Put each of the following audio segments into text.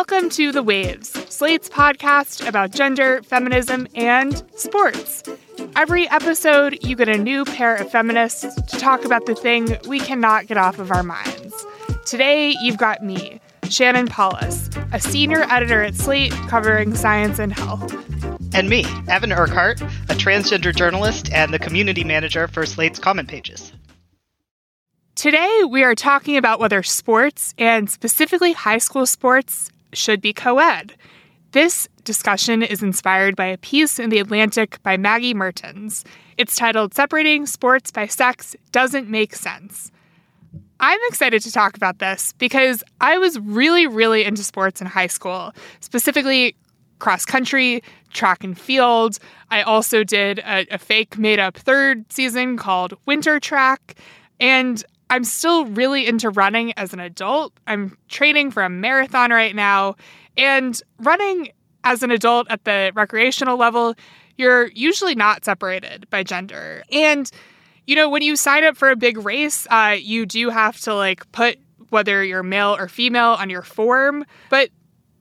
Welcome to The Waves, Slate's podcast about gender, feminism, and sports. Every episode, you get a new pair of feminists to talk about the thing we cannot get off of our minds. Today, you've got me, Shannon Palus, a senior editor at Slate covering science and health. And me, Evan Urquhart, a transgender journalist and the community manager for Slate's comment pages. Today, we are talking about whether sports, and specifically high school sports, should be co ed. This discussion is inspired by a piece in The Atlantic by Maggie Mertens. It's titled Separating Sports by Sex Doesn't Make Sense. I'm excited to talk about this because I was really, really into sports in high school, specifically cross country, track and field. I also did a, a fake made up third season called Winter Track. And I'm still really into running as an adult. I'm training for a marathon right now. And running as an adult at the recreational level, you're usually not separated by gender. And, you know, when you sign up for a big race, uh, you do have to like put whether you're male or female on your form. But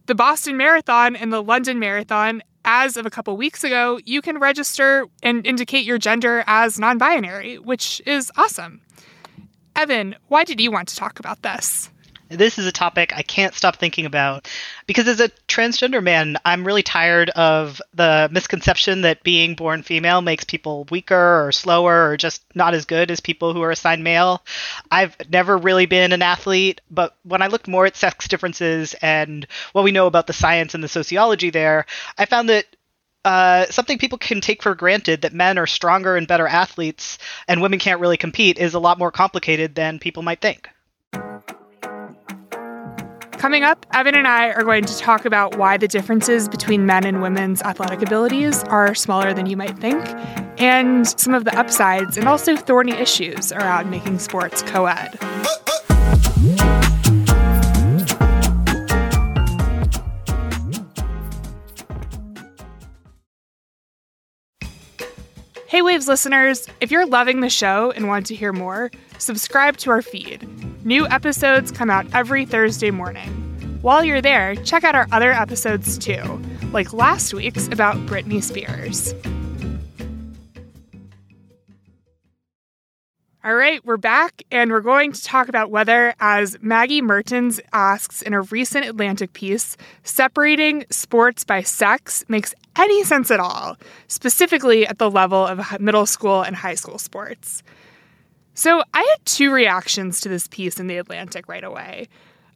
the Boston Marathon and the London Marathon, as of a couple weeks ago, you can register and indicate your gender as non binary, which is awesome. Evan, why did you want to talk about this? This is a topic I can't stop thinking about because as a transgender man, I'm really tired of the misconception that being born female makes people weaker or slower or just not as good as people who are assigned male. I've never really been an athlete, but when I looked more at sex differences and what we know about the science and the sociology there, I found that uh, something people can take for granted that men are stronger and better athletes and women can't really compete is a lot more complicated than people might think. Coming up, Evan and I are going to talk about why the differences between men and women's athletic abilities are smaller than you might think, and some of the upsides and also thorny issues around making sports co ed. Hey Waves listeners, if you're loving the show and want to hear more, subscribe to our feed. New episodes come out every Thursday morning. While you're there, check out our other episodes too, like last week's about Britney Spears. All right, we're back, and we're going to talk about whether, as Maggie Mertens asks in a recent Atlantic piece, separating sports by sex makes any sense at all, specifically at the level of middle school and high school sports. So I had two reactions to this piece in The Atlantic right away.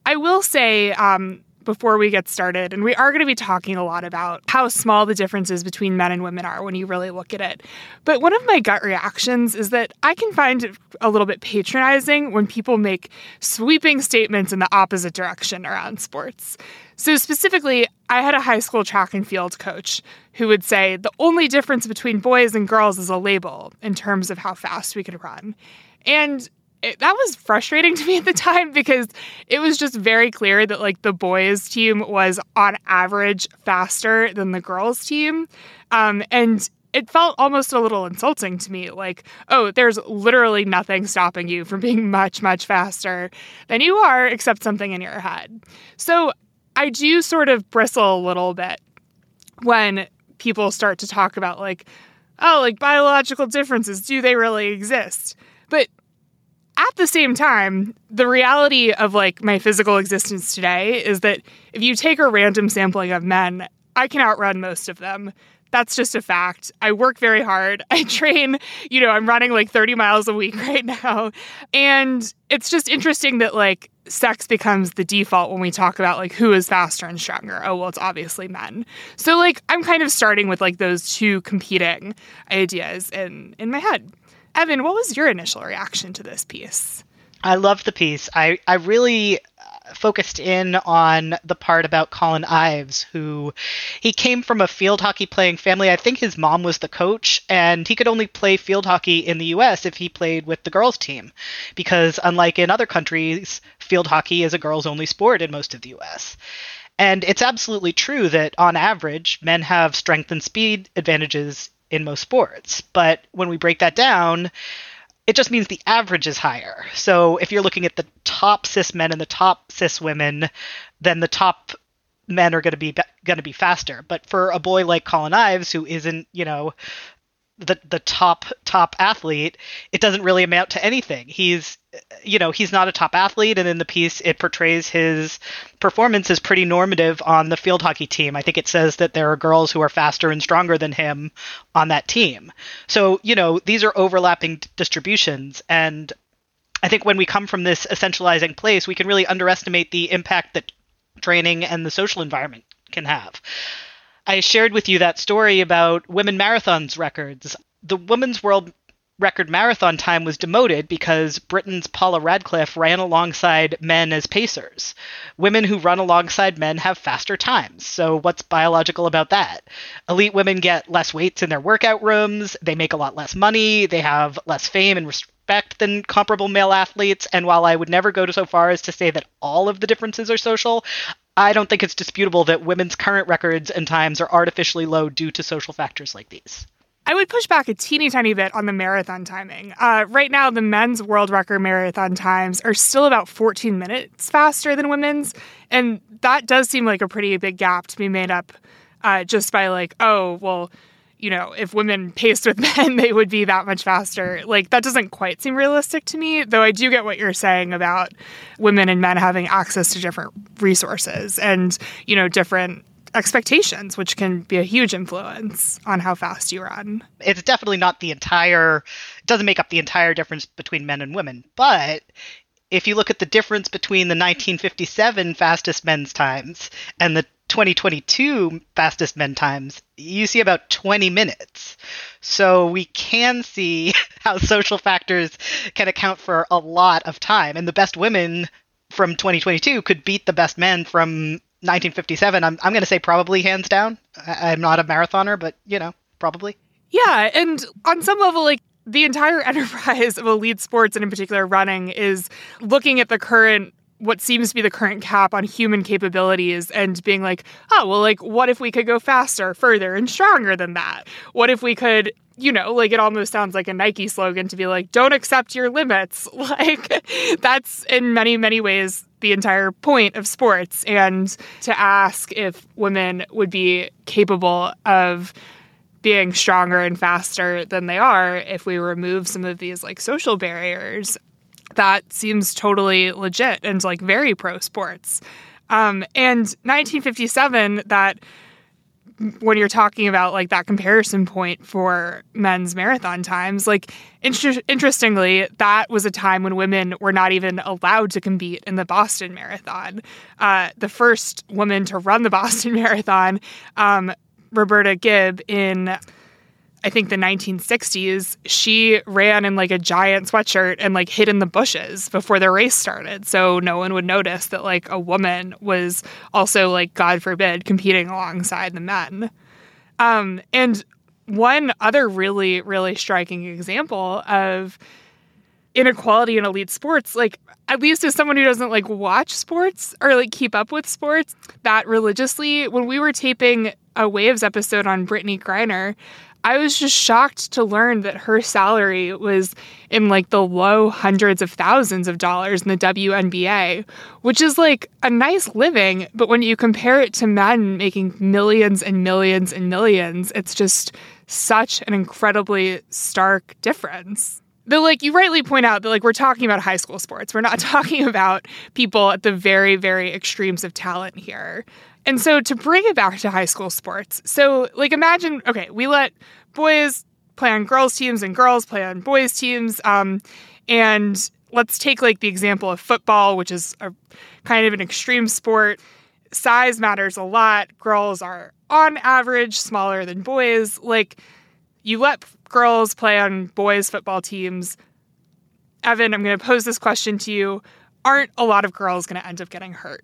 I will say, um, before we get started, and we are going to be talking a lot about how small the differences between men and women are when you really look at it. But one of my gut reactions is that I can find it a little bit patronizing when people make sweeping statements in the opposite direction around sports. So, specifically, I had a high school track and field coach who would say the only difference between boys and girls is a label in terms of how fast we could run. And it, that was frustrating to me at the time because it was just very clear that like the boys team was on average faster than the girls team. Um, and it felt almost a little insulting to me like oh there's literally nothing stopping you from being much much faster than you are except something in your head. So i do sort of bristle a little bit when people start to talk about like oh like biological differences do they really exist at the same time, the reality of like my physical existence today is that if you take a random sampling of men, I can outrun most of them. That's just a fact. I work very hard. I train, you know, I'm running like 30 miles a week right now. And it's just interesting that like sex becomes the default when we talk about like who is faster and stronger. Oh, well, it's obviously men. So like I'm kind of starting with like those two competing ideas in in my head. Evan, what was your initial reaction to this piece? I loved the piece. I, I really uh, focused in on the part about Colin Ives, who he came from a field hockey playing family. I think his mom was the coach, and he could only play field hockey in the US if he played with the girls' team, because unlike in other countries, field hockey is a girls' only sport in most of the US. And it's absolutely true that on average, men have strength and speed advantages in most sports. But when we break that down, it just means the average is higher. So if you're looking at the top cis men and the top cis women, then the top men are going to be, going to be faster. But for a boy like Colin Ives, who isn't, you know, the the top top athlete, it doesn't really amount to anything. He's you know he's not a top athlete and in the piece it portrays his performance as pretty normative on the field hockey team. I think it says that there are girls who are faster and stronger than him on that team. So you know these are overlapping distributions and i think when we come from this essentializing place we can really underestimate the impact that training and the social environment can have I shared with you that story about women marathons records. The women's world record marathon time was demoted because Britain's Paula Radcliffe ran alongside men as pacers. Women who run alongside men have faster times. So, what's biological about that? Elite women get less weights in their workout rooms, they make a lot less money, they have less fame and respect than comparable male athletes. And while I would never go so far as to say that all of the differences are social, I don't think it's disputable that women's current records and times are artificially low due to social factors like these. I would push back a teeny tiny bit on the marathon timing. Uh, right now, the men's world record marathon times are still about 14 minutes faster than women's. And that does seem like a pretty big gap to be made up uh, just by, like, oh, well, you know, if women paced with men, they would be that much faster. Like, that doesn't quite seem realistic to me, though I do get what you're saying about women and men having access to different resources and, you know, different expectations, which can be a huge influence on how fast you run. It's definitely not the entire, it doesn't make up the entire difference between men and women, but if you look at the difference between the 1957 fastest men's times and the 2022 fastest men times, you see about 20 minutes. So we can see how social factors can account for a lot of time. And the best women from 2022 could beat the best men from 1957. I'm, I'm going to say probably hands down. I, I'm not a marathoner, but, you know, probably. Yeah. And on some level, like, the entire enterprise of elite sports, and in particular running, is looking at the current what seems to be the current cap on human capabilities and being like, oh, well, like, what if we could go faster, further, and stronger than that? What if we could, you know, like, it almost sounds like a Nike slogan to be like, don't accept your limits. Like, that's in many, many ways the entire point of sports. And to ask if women would be capable of being stronger and faster than they are if we remove some of these like social barriers that seems totally legit and like very pro sports. Um, and 1957, that when you're talking about like that comparison point for men's marathon times, like inter- interestingly, that was a time when women were not even allowed to compete in the Boston Marathon. Uh, the first woman to run the Boston Marathon, um, Roberta Gibb, in I think the 1960s, she ran in like a giant sweatshirt and like hid in the bushes before the race started. So no one would notice that like a woman was also like, God forbid, competing alongside the men. Um, and one other really, really striking example of inequality in elite sports, like at least as someone who doesn't like watch sports or like keep up with sports that religiously, when we were taping a Waves episode on Brittney Griner, I was just shocked to learn that her salary was in like the low hundreds of thousands of dollars in the WNBA, which is like a nice living. But when you compare it to men making millions and millions and millions, it's just such an incredibly stark difference. Though, like you rightly point out, that like we're talking about high school sports, we're not talking about people at the very, very extremes of talent here. And so to bring it back to high school sports, so like imagine, okay, we let boys play on girls teams and girls play on boys teams. Um, and let's take like the example of football, which is a kind of an extreme sport. Size matters a lot. Girls are on average smaller than boys. Like you let girls play on boys football teams. Evan, I'm going to pose this question to you. Aren't a lot of girls going to end up getting hurt?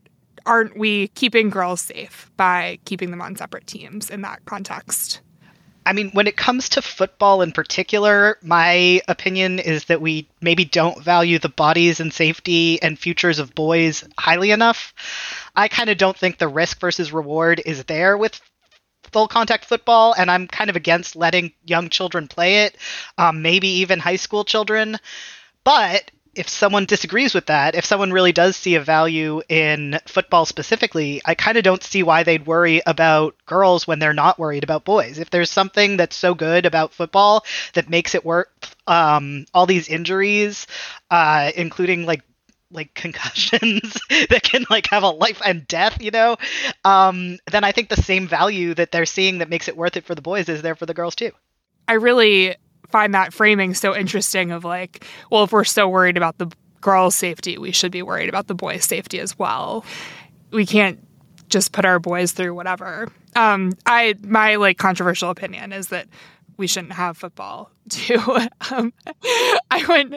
Aren't we keeping girls safe by keeping them on separate teams in that context? I mean, when it comes to football in particular, my opinion is that we maybe don't value the bodies and safety and futures of boys highly enough. I kind of don't think the risk versus reward is there with full contact football, and I'm kind of against letting young children play it, um, maybe even high school children. But if someone disagrees with that, if someone really does see a value in football specifically, I kind of don't see why they'd worry about girls when they're not worried about boys. If there's something that's so good about football that makes it worth um, all these injuries, uh, including like like concussions that can like have a life and death, you know, um, then I think the same value that they're seeing that makes it worth it for the boys is there for the girls too. I really find that framing so interesting of like, well, if we're so worried about the girls' safety, we should be worried about the boys' safety as well. We can't just put our boys through whatever. Um, I my like controversial opinion is that we shouldn't have football too. um, I went,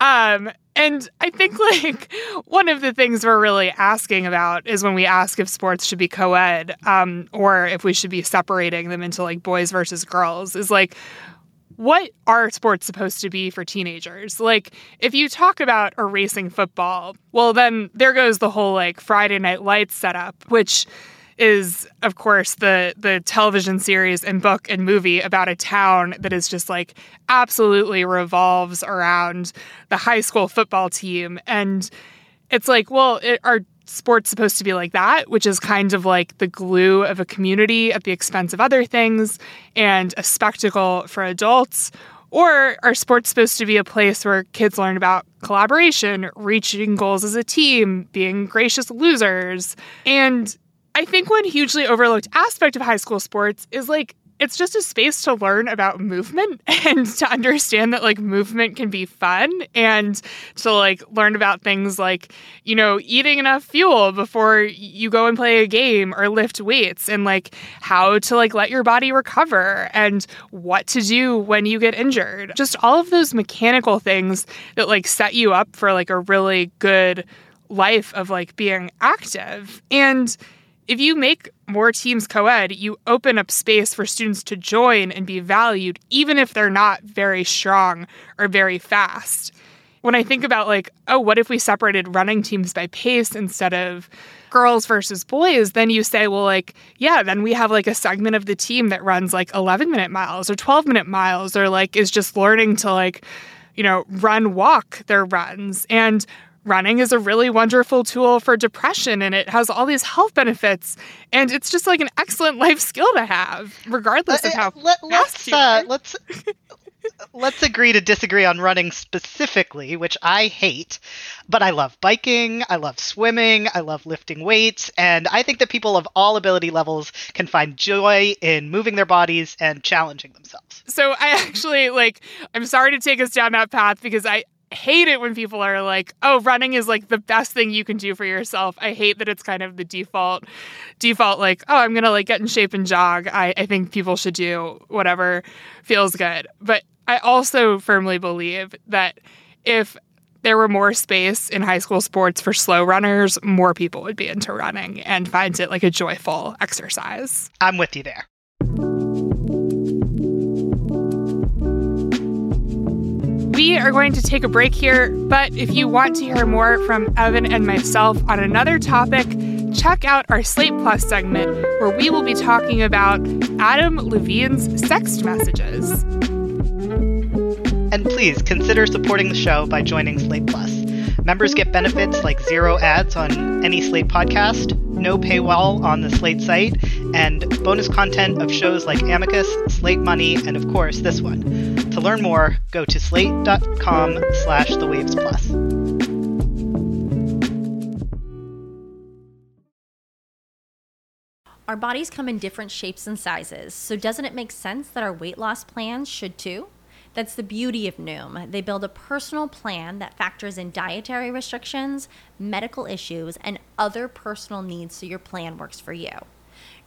um, and I think like one of the things we're really asking about is when we ask if sports should be co-ed um, or if we should be separating them into like boys versus girls is like what are sports supposed to be for teenagers? Like, if you talk about erasing football, well, then there goes the whole like Friday Night Lights setup, which is of course the the television series and book and movie about a town that is just like absolutely revolves around the high school football team and it's like well it, are sports supposed to be like that, which is kind of like the glue of a community at the expense of other things and a spectacle for adults? Or are sports supposed to be a place where kids learn about collaboration, reaching goals as a team, being gracious losers? And I think one hugely overlooked aspect of high school sports is like it's just a space to learn about movement and to understand that like movement can be fun and to like learn about things like you know eating enough fuel before you go and play a game or lift weights and like how to like let your body recover and what to do when you get injured. Just all of those mechanical things that like set you up for like a really good life of like being active. And if you make more teams co ed, you open up space for students to join and be valued, even if they're not very strong or very fast. When I think about, like, oh, what if we separated running teams by pace instead of girls versus boys, then you say, well, like, yeah, then we have like a segment of the team that runs like 11 minute miles or 12 minute miles or like is just learning to like, you know, run, walk their runs. And running is a really wonderful tool for depression and it has all these health benefits and it's just like an excellent life skill to have regardless uh, of how let, let's uh, let's let's agree to disagree on running specifically which i hate but i love biking i love swimming i love lifting weights and i think that people of all ability levels can find joy in moving their bodies and challenging themselves. So i actually like i'm sorry to take us down that path because i hate it when people are like, "Oh, running is like the best thing you can do for yourself." I hate that it's kind of the default default like, "Oh, I'm to like get in shape and jog." I I think people should do whatever feels good. But I also firmly believe that if there were more space in high school sports for slow runners, more people would be into running and find it like a joyful exercise. I'm with you there. We are going to take a break here, but if you want to hear more from Evan and myself on another topic, check out our Slate Plus segment where we will be talking about Adam Levine's sext messages. And please consider supporting the show by joining Slate Plus. Members get benefits like zero ads on any Slate podcast, no paywall on the Slate site, and bonus content of shows like Amicus, Slate Money, and of course this one. To learn more, go to slate.com slash the waves plus. Our bodies come in different shapes and sizes, so doesn't it make sense that our weight loss plans should too? That's the beauty of Noom. They build a personal plan that factors in dietary restrictions, medical issues, and other personal needs so your plan works for you.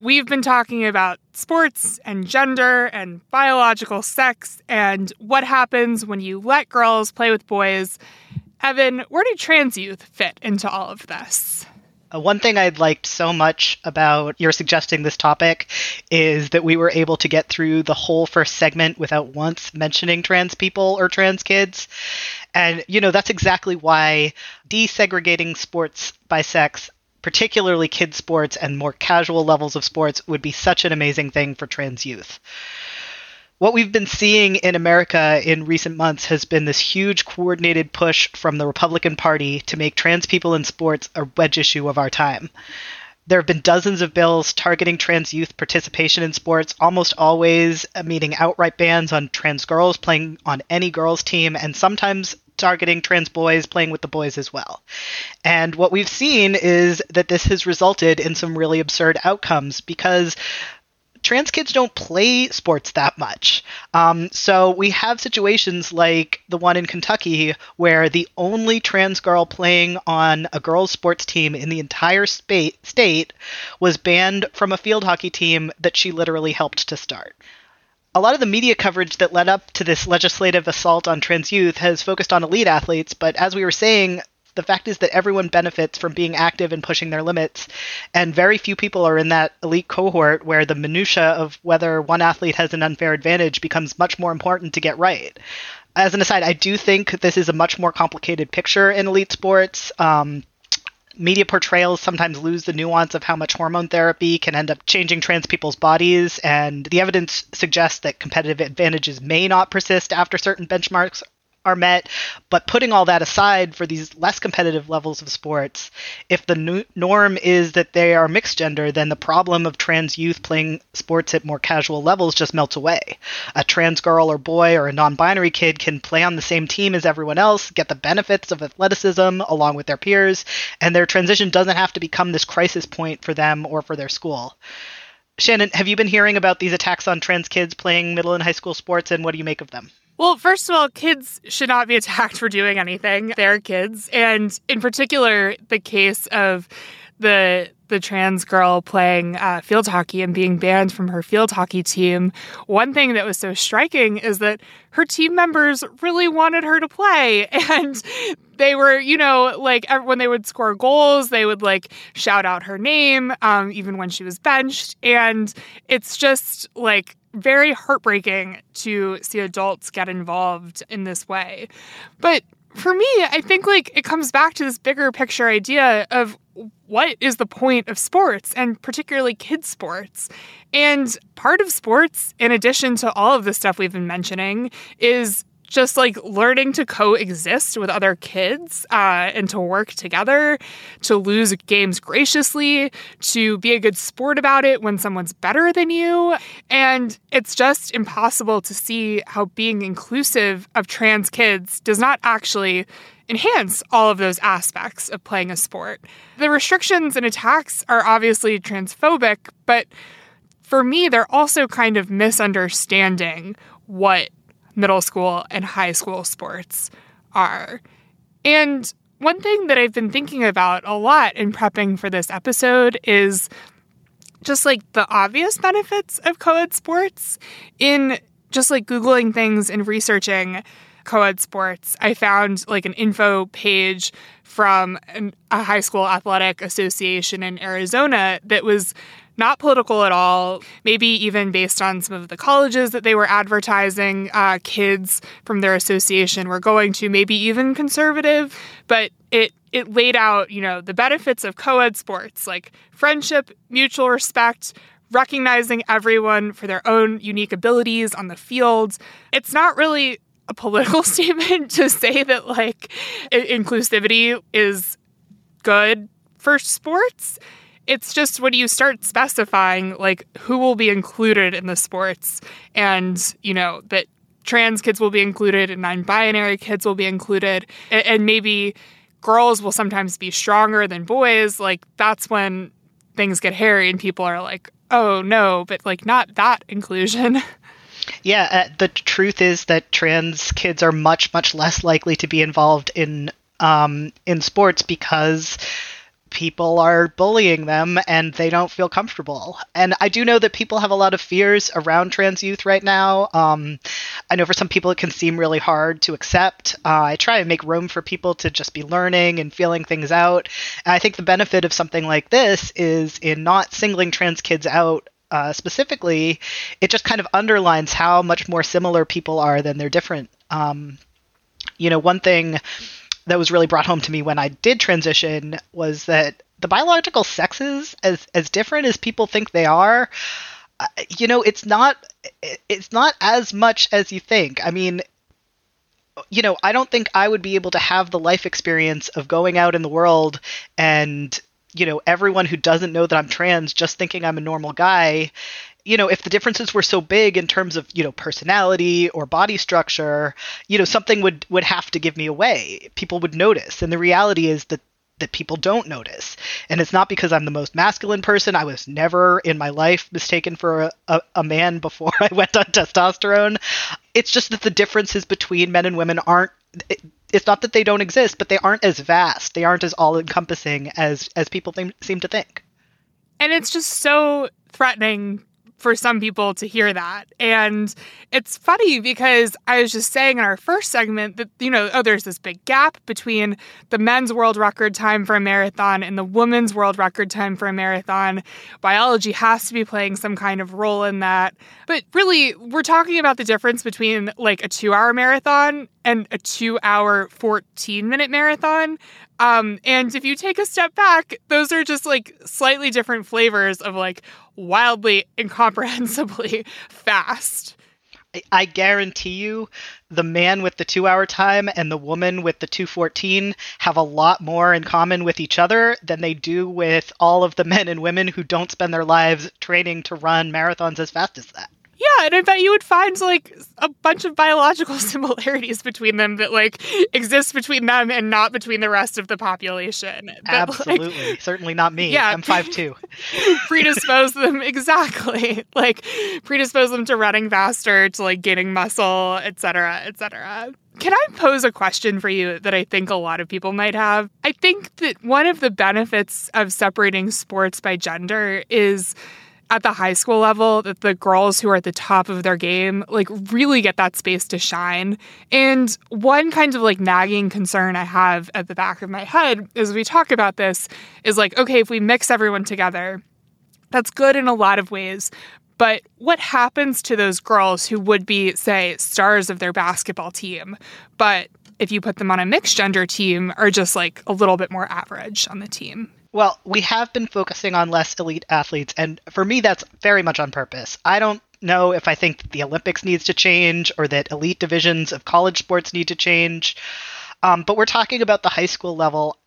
We've been talking about sports and gender and biological sex and what happens when you let girls play with boys. Evan, where do trans youth fit into all of this? Uh, one thing I liked so much about your suggesting this topic is that we were able to get through the whole first segment without once mentioning trans people or trans kids. And, you know, that's exactly why desegregating sports by sex particularly kids sports and more casual levels of sports would be such an amazing thing for trans youth. What we've been seeing in America in recent months has been this huge coordinated push from the Republican Party to make trans people in sports a wedge issue of our time. There have been dozens of bills targeting trans youth participation in sports, almost always meaning outright bans on trans girls playing on any girls' team, and sometimes targeting trans boys playing with the boys as well. And what we've seen is that this has resulted in some really absurd outcomes because trans kids don't play sports that much. Um, so we have situations like the one in Kentucky where the only trans girl playing on a girls' sports team in the entire state was banned from a field hockey team that she literally helped to start a lot of the media coverage that led up to this legislative assault on trans youth has focused on elite athletes, but as we were saying, the fact is that everyone benefits from being active and pushing their limits, and very few people are in that elite cohort where the minutia of whether one athlete has an unfair advantage becomes much more important to get right. As an aside, I do think this is a much more complicated picture in elite sports. Um, media portrayals sometimes lose the nuance of how much hormone therapy can end up changing trans people's bodies, and the evidence suggests that competitive advantages may not persist after certain benchmarks are met. But putting all that aside for these less competitive levels of sports, if the norm is that they are mixed gender, then the problem of trans youth playing sports at more casual levels just melts away. A trans girl or boy or a non binary kid can play on the same team as everyone else, get the benefits of athleticism along with their peers, and their transition doesn't have to become this crisis point for them or for their school. Shannon, have you been hearing about these attacks on trans kids playing middle and high school sports, and what do you make of them? Well, first of all, kids should not be attacked for doing anything. They're kids. And in particular, the case of the the trans girl playing uh, field hockey and being banned from her field hockey team. One thing that was so striking is that her team members really wanted her to play, and they were, you know, like when they would score goals, they would like shout out her name, um, even when she was benched, and it's just like very heartbreaking to see adults get involved in this way. But for me, I think like it comes back to this bigger picture idea of what is the point of sports and particularly kids sports. And part of sports, in addition to all of the stuff we've been mentioning, is just like learning to coexist with other kids uh, and to work together, to lose games graciously, to be a good sport about it when someone's better than you. And it's just impossible to see how being inclusive of trans kids does not actually enhance all of those aspects of playing a sport. The restrictions and attacks are obviously transphobic, but for me, they're also kind of misunderstanding what middle school and high school sports are. And one thing that I've been thinking about a lot in prepping for this episode is just like the obvious benefits of co ed sports. In just like Googling things and researching co ed sports, I found like an info page from an, a high school athletic association in Arizona that was not political at all, maybe even based on some of the colleges that they were advertising uh, kids from their association were going to, maybe even conservative. But it it laid out, you know, the benefits of co-ed sports like friendship, mutual respect, recognizing everyone for their own unique abilities on the field. It's not really a political statement to say that like inclusivity is good for sports it's just when you start specifying like who will be included in the sports and, you know, that trans kids will be included and non-binary kids will be included and, and maybe girls will sometimes be stronger than boys, like that's when things get hairy and people are like, "Oh no, but like not that inclusion." Yeah, uh, the truth is that trans kids are much much less likely to be involved in um, in sports because people are bullying them and they don't feel comfortable. And I do know that people have a lot of fears around trans youth right now. Um, I know for some people it can seem really hard to accept. Uh, I try and make room for people to just be learning and feeling things out. And I think the benefit of something like this is in not singling trans kids out uh, specifically, it just kind of underlines how much more similar people are than they're different. Um, you know, one thing that was really brought home to me when I did transition was that the biological sexes, as as different as people think they are, uh, you know, it's not it's not as much as you think. I mean, you know, I don't think I would be able to have the life experience of going out in the world and you know everyone who doesn't know that I'm trans just thinking I'm a normal guy you know, if the differences were so big in terms of, you know, personality or body structure, you know, something would would have to give me away. People would notice. And the reality is that that people don't notice. And it's not because I'm the most masculine person. I was never in my life mistaken for a, a, a, man before I went on testosterone. It's just that the differences between men and women aren't. It, it's not that they don't exist, but they aren't as vast. They aren't as all encompassing as as people th- seem to think. And it's just so threatening for some people to hear that. And it's funny because I was just saying in our first segment that, you know, oh, there's this big gap between the men's world record time for a marathon and the women's world record time for a marathon. Biology has to be playing some kind of role in that. But really, we're talking about the difference between like a two hour marathon and a two hour, 14 minute marathon. Um, and if you take a step back, those are just like slightly different flavors of like wildly incomprehensibly fast. I guarantee you the man with the two hour time and the woman with the 214 have a lot more in common with each other than they do with all of the men and women who don't spend their lives training to run marathons as fast as that. Yeah, and I bet you would find like a bunch of biological similarities between them that like exist between them and not between the rest of the population. That, Absolutely. Like, Certainly not me. Yeah. I'm five two. predispose them exactly. Like predispose them to running faster, to like gaining muscle, etc., etc. Can I pose a question for you that I think a lot of people might have? I think that one of the benefits of separating sports by gender is at the high school level that the girls who are at the top of their game like really get that space to shine. And one kind of like nagging concern I have at the back of my head as we talk about this is like, okay, if we mix everyone together, that's good in a lot of ways. But what happens to those girls who would be, say, stars of their basketball team, but if you put them on a mixed gender team, are just like a little bit more average on the team? Well, we have been focusing on less elite athletes, and for me, that's very much on purpose. I don't know if I think the Olympics needs to change or that elite divisions of college sports need to change. Um, but we're talking about the high school level.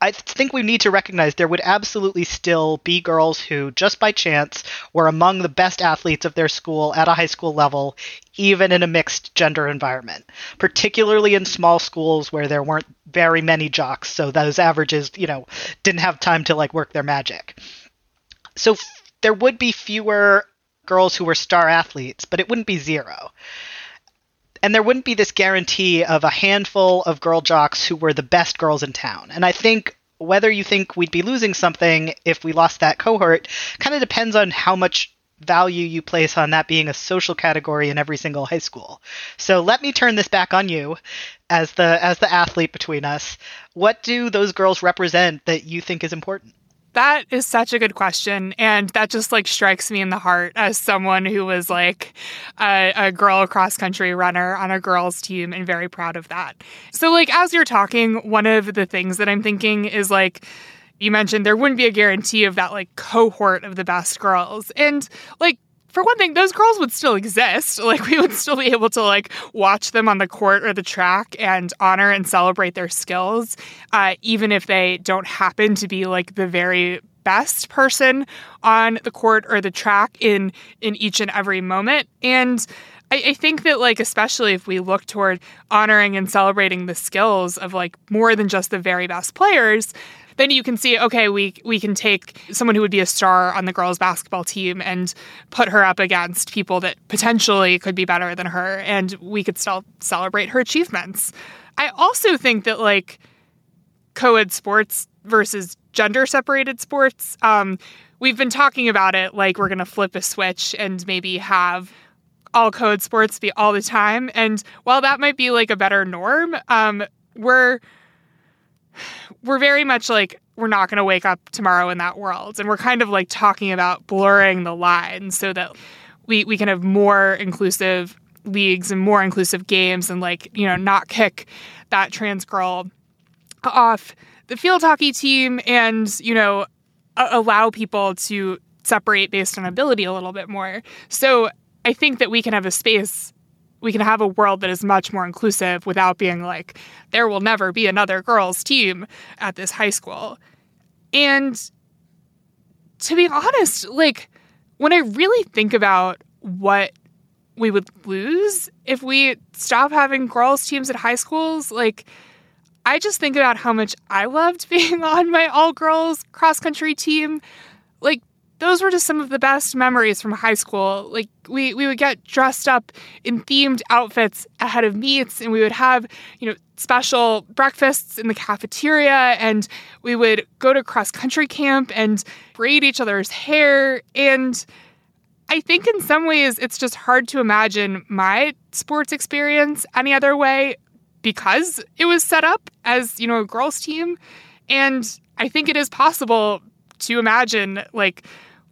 I think we need to recognize there would absolutely still be girls who, just by chance, were among the best athletes of their school at a high school level, even in a mixed gender environment, particularly in small schools where there weren't very many jocks. So those averages, you know, didn't have time to like work their magic. So f- there would be fewer girls who were star athletes, but it wouldn't be zero and there wouldn't be this guarantee of a handful of girl jocks who were the best girls in town. And I think whether you think we'd be losing something if we lost that cohort kind of depends on how much value you place on that being a social category in every single high school. So let me turn this back on you as the as the athlete between us. What do those girls represent that you think is important? That is such a good question. And that just like strikes me in the heart as someone who was like a, a girl cross country runner on a girls team and very proud of that. So, like, as you're talking, one of the things that I'm thinking is like, you mentioned there wouldn't be a guarantee of that like cohort of the best girls. And like, for one thing, those girls would still exist. Like we would still be able to like watch them on the court or the track and honor and celebrate their skills, uh, even if they don't happen to be like the very best person on the court or the track in in each and every moment. And I, I think that like especially if we look toward honoring and celebrating the skills of like more than just the very best players, then you can see okay we we can take someone who would be a star on the girls basketball team and put her up against people that potentially could be better than her and we could still celebrate her achievements. I also think that like co-ed sports versus gender separated sports um, we've been talking about it like we're going to flip a switch and maybe have all co-ed sports be all the time and while that might be like a better norm um, we're we're very much like we're not going to wake up tomorrow in that world. And we're kind of like talking about blurring the lines so that we we can have more inclusive leagues and more inclusive games and like you know not kick that trans girl off the field hockey team and you know a- allow people to separate based on ability a little bit more. So i think that we can have a space we can have a world that is much more inclusive without being like there will never be another girls team at this high school. And to be honest like when i really think about what we would lose if we stop having girls teams at high schools like i just think about how much i loved being on my all girls cross country team. Like those were just some of the best memories from high school. Like we we would get dressed up in themed outfits ahead of meets and we would have, you know, special breakfasts in the cafeteria and we would go to cross country camp and braid each other's hair and I think in some ways it's just hard to imagine my sports experience any other way because it was set up as, you know, a girls team and I think it is possible to imagine like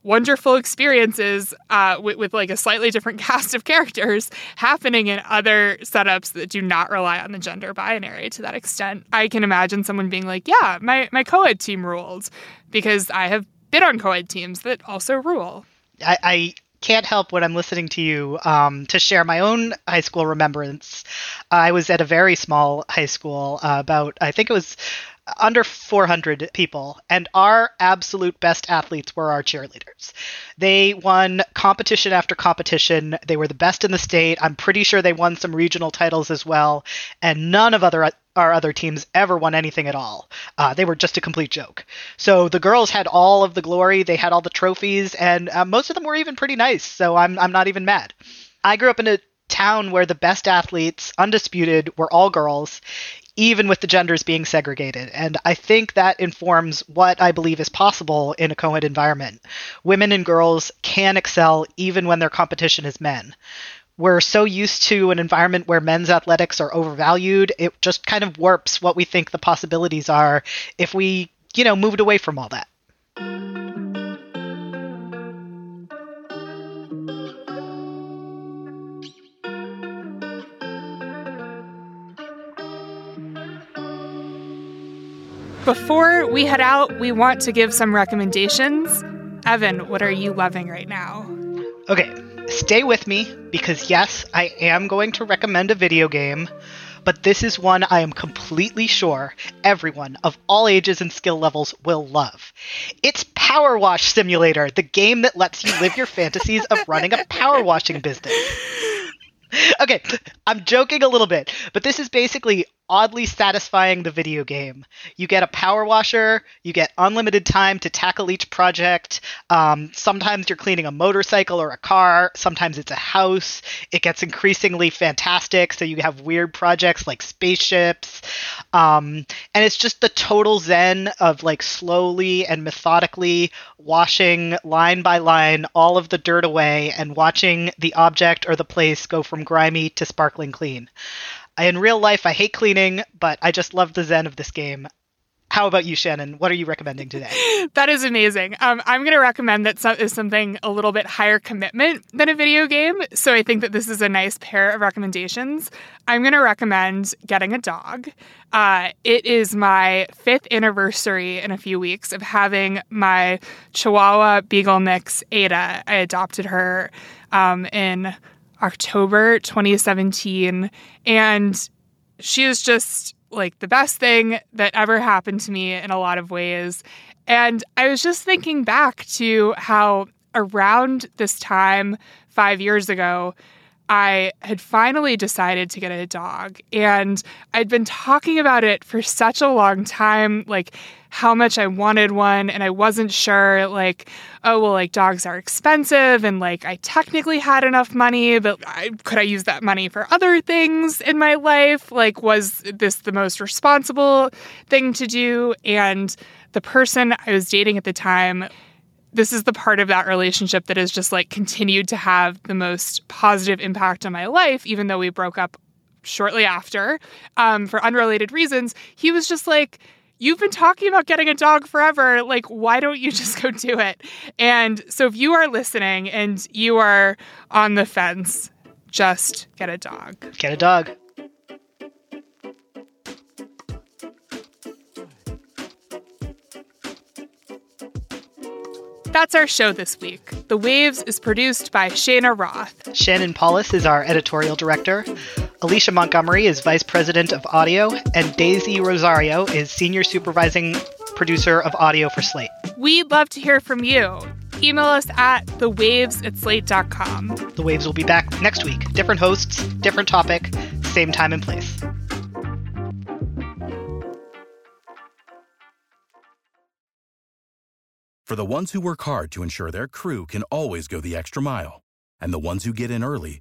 wonderful experiences uh, with, with like a slightly different cast of characters happening in other setups that do not rely on the gender binary to that extent. I can imagine someone being like, yeah, my, my co-ed team ruled because I have been on co-ed teams that also rule. I, I can't help when I'm listening to you um, to share my own high school remembrance. I was at a very small high school, uh, about I think it was under 400 people, and our absolute best athletes were our cheerleaders. They won competition after competition. They were the best in the state. I'm pretty sure they won some regional titles as well, and none of other our other teams ever won anything at all. Uh, they were just a complete joke. So the girls had all of the glory. They had all the trophies, and uh, most of them were even pretty nice. So I'm I'm not even mad. I grew up in a town where the best athletes, undisputed, were all girls even with the genders being segregated. And I think that informs what I believe is possible in a co ed environment. Women and girls can excel even when their competition is men. We're so used to an environment where men's athletics are overvalued, it just kind of warps what we think the possibilities are if we, you know, moved away from all that. Before we head out, we want to give some recommendations. Evan, what are you loving right now? Okay, stay with me because yes, I am going to recommend a video game, but this is one I am completely sure everyone of all ages and skill levels will love. It's Power Wash Simulator, the game that lets you live your fantasies of running a power washing business. okay, I'm joking a little bit, but this is basically oddly satisfying the video game. You get a power washer, you get unlimited time to tackle each project. Um, sometimes you're cleaning a motorcycle or a car, sometimes it's a house. It gets increasingly fantastic, so you have weird projects like spaceships. Um, and it's just the total zen of like slowly and methodically washing line by line all of the dirt away and watching the object or the place go from grimy to sparkling clean. In real life, I hate cleaning, but I just love the zen of this game. How about you, Shannon? What are you recommending today? that is amazing. Um, I'm going to recommend that some, is something a little bit higher commitment than a video game. So I think that this is a nice pair of recommendations. I'm going to recommend getting a dog. Uh, it is my fifth anniversary in a few weeks of having my Chihuahua Beagle mix, Ada. I adopted her um, in October 2017. And she is just like the best thing that ever happened to me in a lot of ways. And I was just thinking back to how around this time, five years ago, I had finally decided to get a dog. And I'd been talking about it for such a long time, like how much I wanted one. And I wasn't sure, like, oh, well, like dogs are expensive. And like I technically had enough money, but I, could I use that money for other things in my life? Like, was this the most responsible thing to do? And the person I was dating at the time this is the part of that relationship that has just like continued to have the most positive impact on my life, even though we broke up shortly after um, for unrelated reasons. He was just like, You've been talking about getting a dog forever. Like, why don't you just go do it? And so, if you are listening and you are on the fence, just get a dog. Get a dog. That's our show this week. The Waves is produced by Cheyna Roth. Shannon Palus is our editorial director. Alicia Montgomery is vice president of audio, and Daisy Rosario is senior supervising producer of audio for Slate. We'd love to hear from you. Email us at thewaves at slate.com. The Waves will be back next week. Different hosts, different topic, same time and place. For the ones who work hard to ensure their crew can always go the extra mile, and the ones who get in early